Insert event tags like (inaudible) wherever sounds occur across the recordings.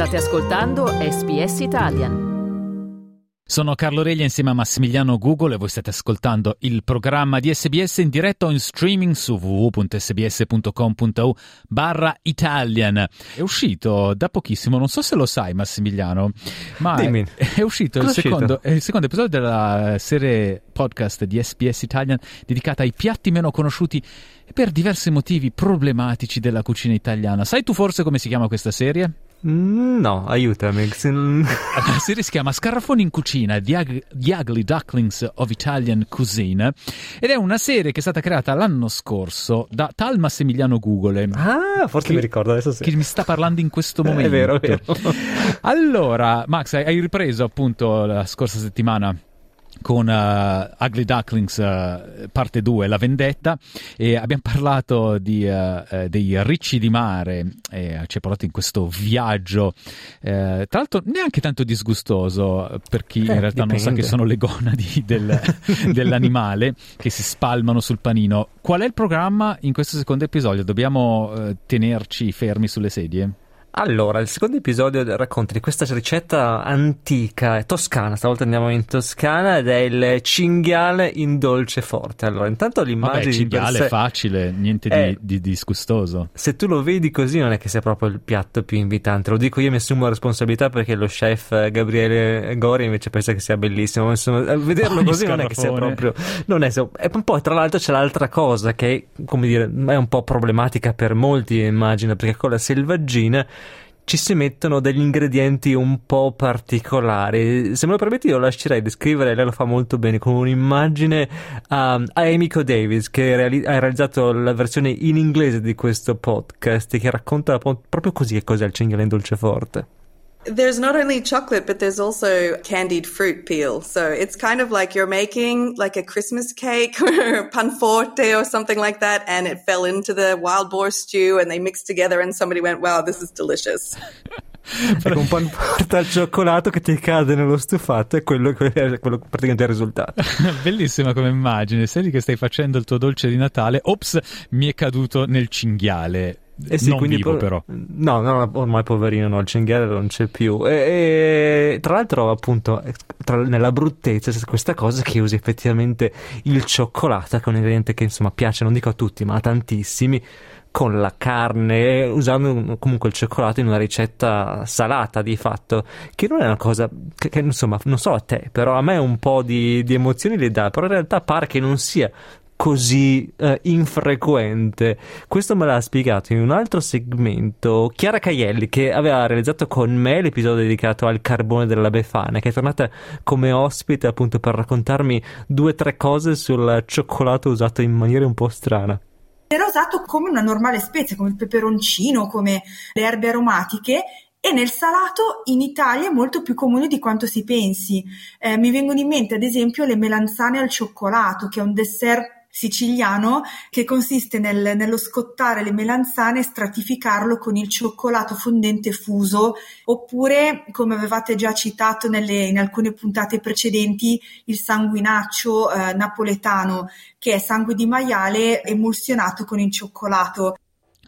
State ascoltando SBS Italian. Sono Carlo Reglia insieme a Massimiliano Google e voi state ascoltando il programma di SBS in diretta o in streaming su www.sbs.com.au barra Italian. È uscito da pochissimo, non so se lo sai Massimiliano, ma Dimmi. è, è uscito il secondo, il secondo episodio della serie podcast di SBS Italian dedicata ai piatti meno conosciuti e per diversi motivi problematici della cucina italiana. Sai tu forse come si chiama questa serie? No, aiutami. La serie si chiama Scarafoni in cucina, The, Ug- The Ugly Ducklings of Italian Cuisine ed è una serie che è stata creata l'anno scorso da tal Massimiliano Gugole. Ah, forse Che- mi ricordo adesso sì. Che mi sta parlando in questo (laughs) È momento. vero, è vero. Allora, Max, hai ripreso appunto la scorsa settimana con eh, Ugly Ducklings eh, parte 2, La vendetta, e abbiamo parlato di, eh, dei ricci di mare, e ci ha parlato in questo viaggio, tra l'altro neanche tanto disgustoso per chi in Eh, realtà non sa dipende. che sono le gonadi del- (laughs) dell'animale che si spalmano sul panino. Qual è il programma in questo secondo episodio? Dobbiamo tenerci fermi sulle sedie? Allora, il secondo episodio racconta di questa ricetta antica, è toscana, stavolta andiamo in Toscana ed è il cinghiale in dolce forte. Allora, intanto Vabbè, l'immagine di per cinghiale sé- è facile, niente di, Eh. di disgustoso. Se tu lo vedi così non è che sia proprio il piatto più invitante, lo dico io mi assumo la responsabilità perché lo chef eh, Gabriele Gori invece pensa che sia bellissimo, ma insomma, a vederlo così non è che sia proprio... Non è, e poi tra l'altro c'è l'altra cosa che, come dire, è un po' problematica per molti immagino, perché con la selvaggina ci si mettono degli ingredienti un po' particolari. Se me lo permetti, io lascerei descrivere, lei lo fa molto bene, con un'immagine um, a Amico Davis, che reali- ha realizzato la versione in inglese di questo podcast, che racconta po- proprio così che cos'è il cinghiale in dolce forte. There's not only chocolate, but there's also candied fruit peel. So it's kind of like you're making like a Christmas cake (laughs) or a panforte or something like that, and it fell into the wild boar stew, and they mixed together, and somebody went, "Wow, this is delicious." (laughs) Ecco, un pan porta al cioccolato che ti cade nello stufato, è quello, che è quello praticamente il risultato. (laughs) Bellissima come immagine. Sei lì che stai facendo il tuo dolce di Natale. Ops, mi è caduto nel cinghiale. Eh sì, non quindi vivo, po- però. No, no, ormai poverino, no, il cinghiale non c'è più. E, e tra l'altro, appunto, eh, tra- nella bruttezza c'è questa cosa che usi effettivamente il cioccolato, che è un ingrediente che insomma piace, non dico a tutti, ma a tantissimi, con la carne, usando comunque il cioccolato in una ricetta salata di fatto, che non è una cosa che, che, insomma, non so a te, però a me un po' di, di emozioni le dà, però in realtà pare che non sia così eh, infrequente. Questo me l'ha spiegato in un altro segmento Chiara Caielli, che aveva realizzato con me l'episodio dedicato al carbone della Befana, che è tornata come ospite appunto per raccontarmi due o tre cose sul cioccolato usato in maniera un po' strana. Era usato come una normale spezia, come il peperoncino, come le erbe aromatiche. E nel salato in Italia è molto più comune di quanto si pensi. Eh, mi vengono in mente, ad esempio, le melanzane al cioccolato, che è un dessert siciliano che consiste nel- nello scottare le melanzane e stratificarlo con il cioccolato fondente fuso, oppure, come avevate già citato nelle- in alcune puntate precedenti, il sanguinaccio eh, napoletano, che è sangue di maiale emulsionato con il cioccolato.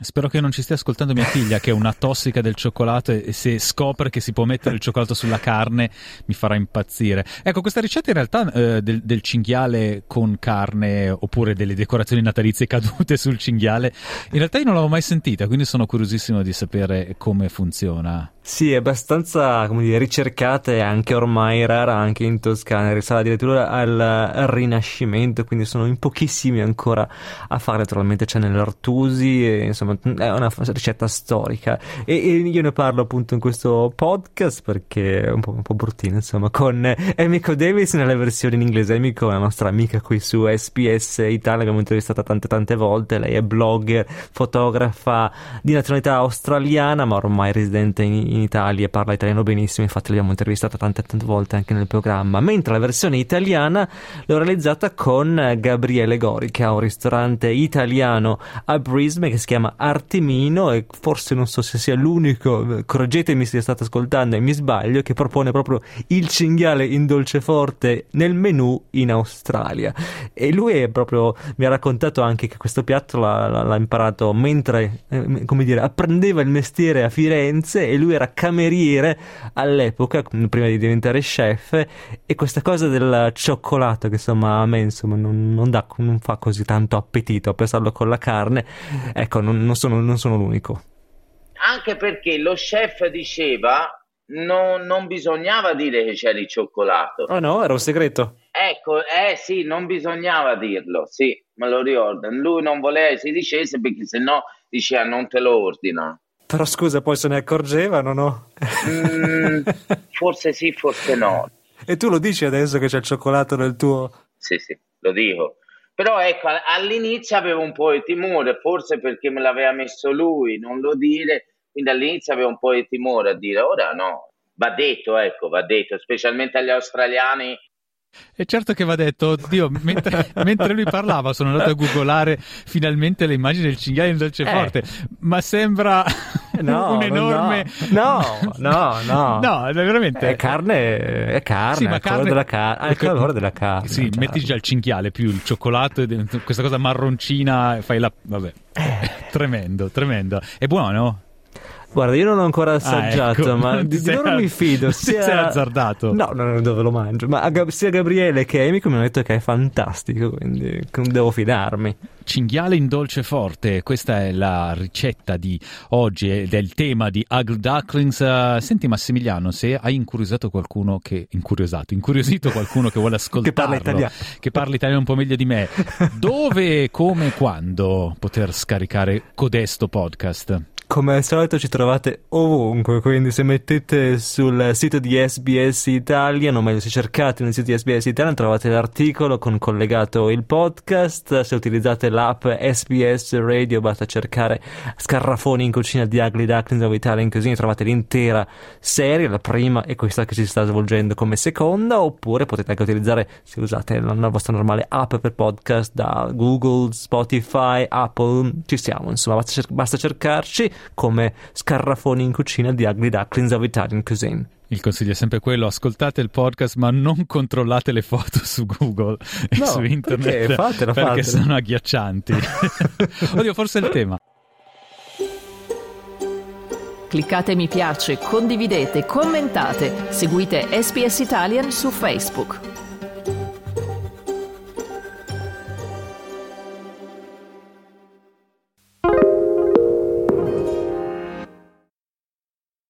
Spero che non ci stia ascoltando mia figlia, che è una tossica del cioccolato e se scopre che si può mettere il cioccolato sulla carne mi farà impazzire. Ecco, questa ricetta in realtà eh, del, del cinghiale con carne oppure delle decorazioni natalizie cadute sul cinghiale, in realtà io non l'avevo mai sentita, quindi sono curiosissimo di sapere come funziona. Sì, è abbastanza, come dire, ricercata e anche ormai rara anche in Toscana, risale addirittura al, Rinascimento, quindi sono in pochissimi ancora a fare, naturalmente c'è nell'Artusi, e, insomma è una ricetta storica. E, e io ne parlo appunto in questo podcast perché è un po', un po' bruttino, insomma, con Emiko Davis nella versione in inglese, Emiko è la nostra amica qui su SPS Italia, l'abbiamo intervistata tante tante volte, lei è blogger, fotografa di nazionalità australiana, ma ormai residente in, in Italia, parla italiano benissimo, infatti l'abbiamo intervistata tante tante volte anche nel programma, mentre la versione italiana l'ho realizzata con Gabriele Gori, che ha un ristorante italiano a Brisbane che si chiama Artimino e forse non so se sia l'unico, correggetemi se state ascoltando e mi sbaglio, che propone proprio il cinghiale in dolce forte nel menù in Australia. E lui è proprio, mi ha raccontato anche che questo piatto l'ha- l'ha imparato mentre, eh, come dire, apprendeva il mestiere a Firenze e lui era cameriere all'epoca, prima di diventare chef, e questa cosa del cioccolato che insomma a me insomma non, non, dà, non fa così tanto appetito a pensarlo con la carne, ecco, non, non, sono, non sono l'unico. Anche perché lo chef diceva non, non, bisognava dire che c'era il cioccolato. Oh no, era un segreto. Ecco, eh sì, non bisognava dirlo, sì, me lo ricordo. Lui non voleva che si dicesse perché sennò diceva non te lo ordina. Però scusa, poi se ne accorgevano, no? Mm, (laughs) forse sì, forse no. E tu lo dici adesso che c'è il cioccolato nel tuo... Sì, sì, lo dico. Però ecco, all'inizio avevo un po' di timore, forse perché me l'aveva messo lui, non lo dire, quindi all'inizio avevo un po' di timore a dire, ora no, va detto, ecco, va detto, specialmente agli australiani e certo che va detto, oddio, mentre, (laughs) mentre, lui parlava sono andato a googolare finalmente le immagini del cinghiale in dolce forte, eh. ma sembra (laughs) no, un enorme... (laughs) No, no, no. no, è veramente... È carne, è carne, sì, ma carne... della car- ha il calore della carne. Sì, certo. metti già il cinghiale più il cioccolato, questa cosa marroncina, fai la... vabbè, eh. tremendo, tremendo. È buono? Guarda, io non ho ancora assaggiato, ah, ecco. ma (laughs) di, di loro mi fido. (laughs) Sia... sei azzardato. No, non è dove lo mangio. Ma sia Gabriele che Amy mi hanno detto che è fantastico, quindi devo fidarmi. Cinghiale in dolce forte, questa è la ricetta di oggi ed è il tema di Ugly Ducklings. Senti Massimiliano, se hai incuriosito qualcuno che... incuriosato, incuriosito qualcuno che vuole (laughs) ascoltarlo, che parla italiano, che parla italiano un po' meglio di me, dove, come, quando poter scaricare codesto podcast? Come al solito ci trovate ovunque, quindi se mettete sul sito di SBS Italia, o meglio se cercate nel sito di SBS Italia trovate l'articolo con collegato il podcast, se utilizzate l'app SBS Radio basta cercare Scarrafoni in cucina di Ugly Ducklings of Italia in così trovate l'intera serie, la prima e questa che si sta svolgendo come seconda, oppure potete anche utilizzare se usate la vostra normale app per podcast da Google, Spotify, Apple, ci siamo, insomma basta, cer- basta cercarci come scarrafoni in cucina di Ugly Ducklings of Italian Cuisine. Il consiglio è sempre quello, ascoltate il podcast ma non controllate le foto su Google e no, su internet perché, fatela, perché fatela. sono agghiaccianti. (laughs) Oddio, forse è il tema. Cliccate mi piace, condividete, commentate, seguite SPS Italian su Facebook.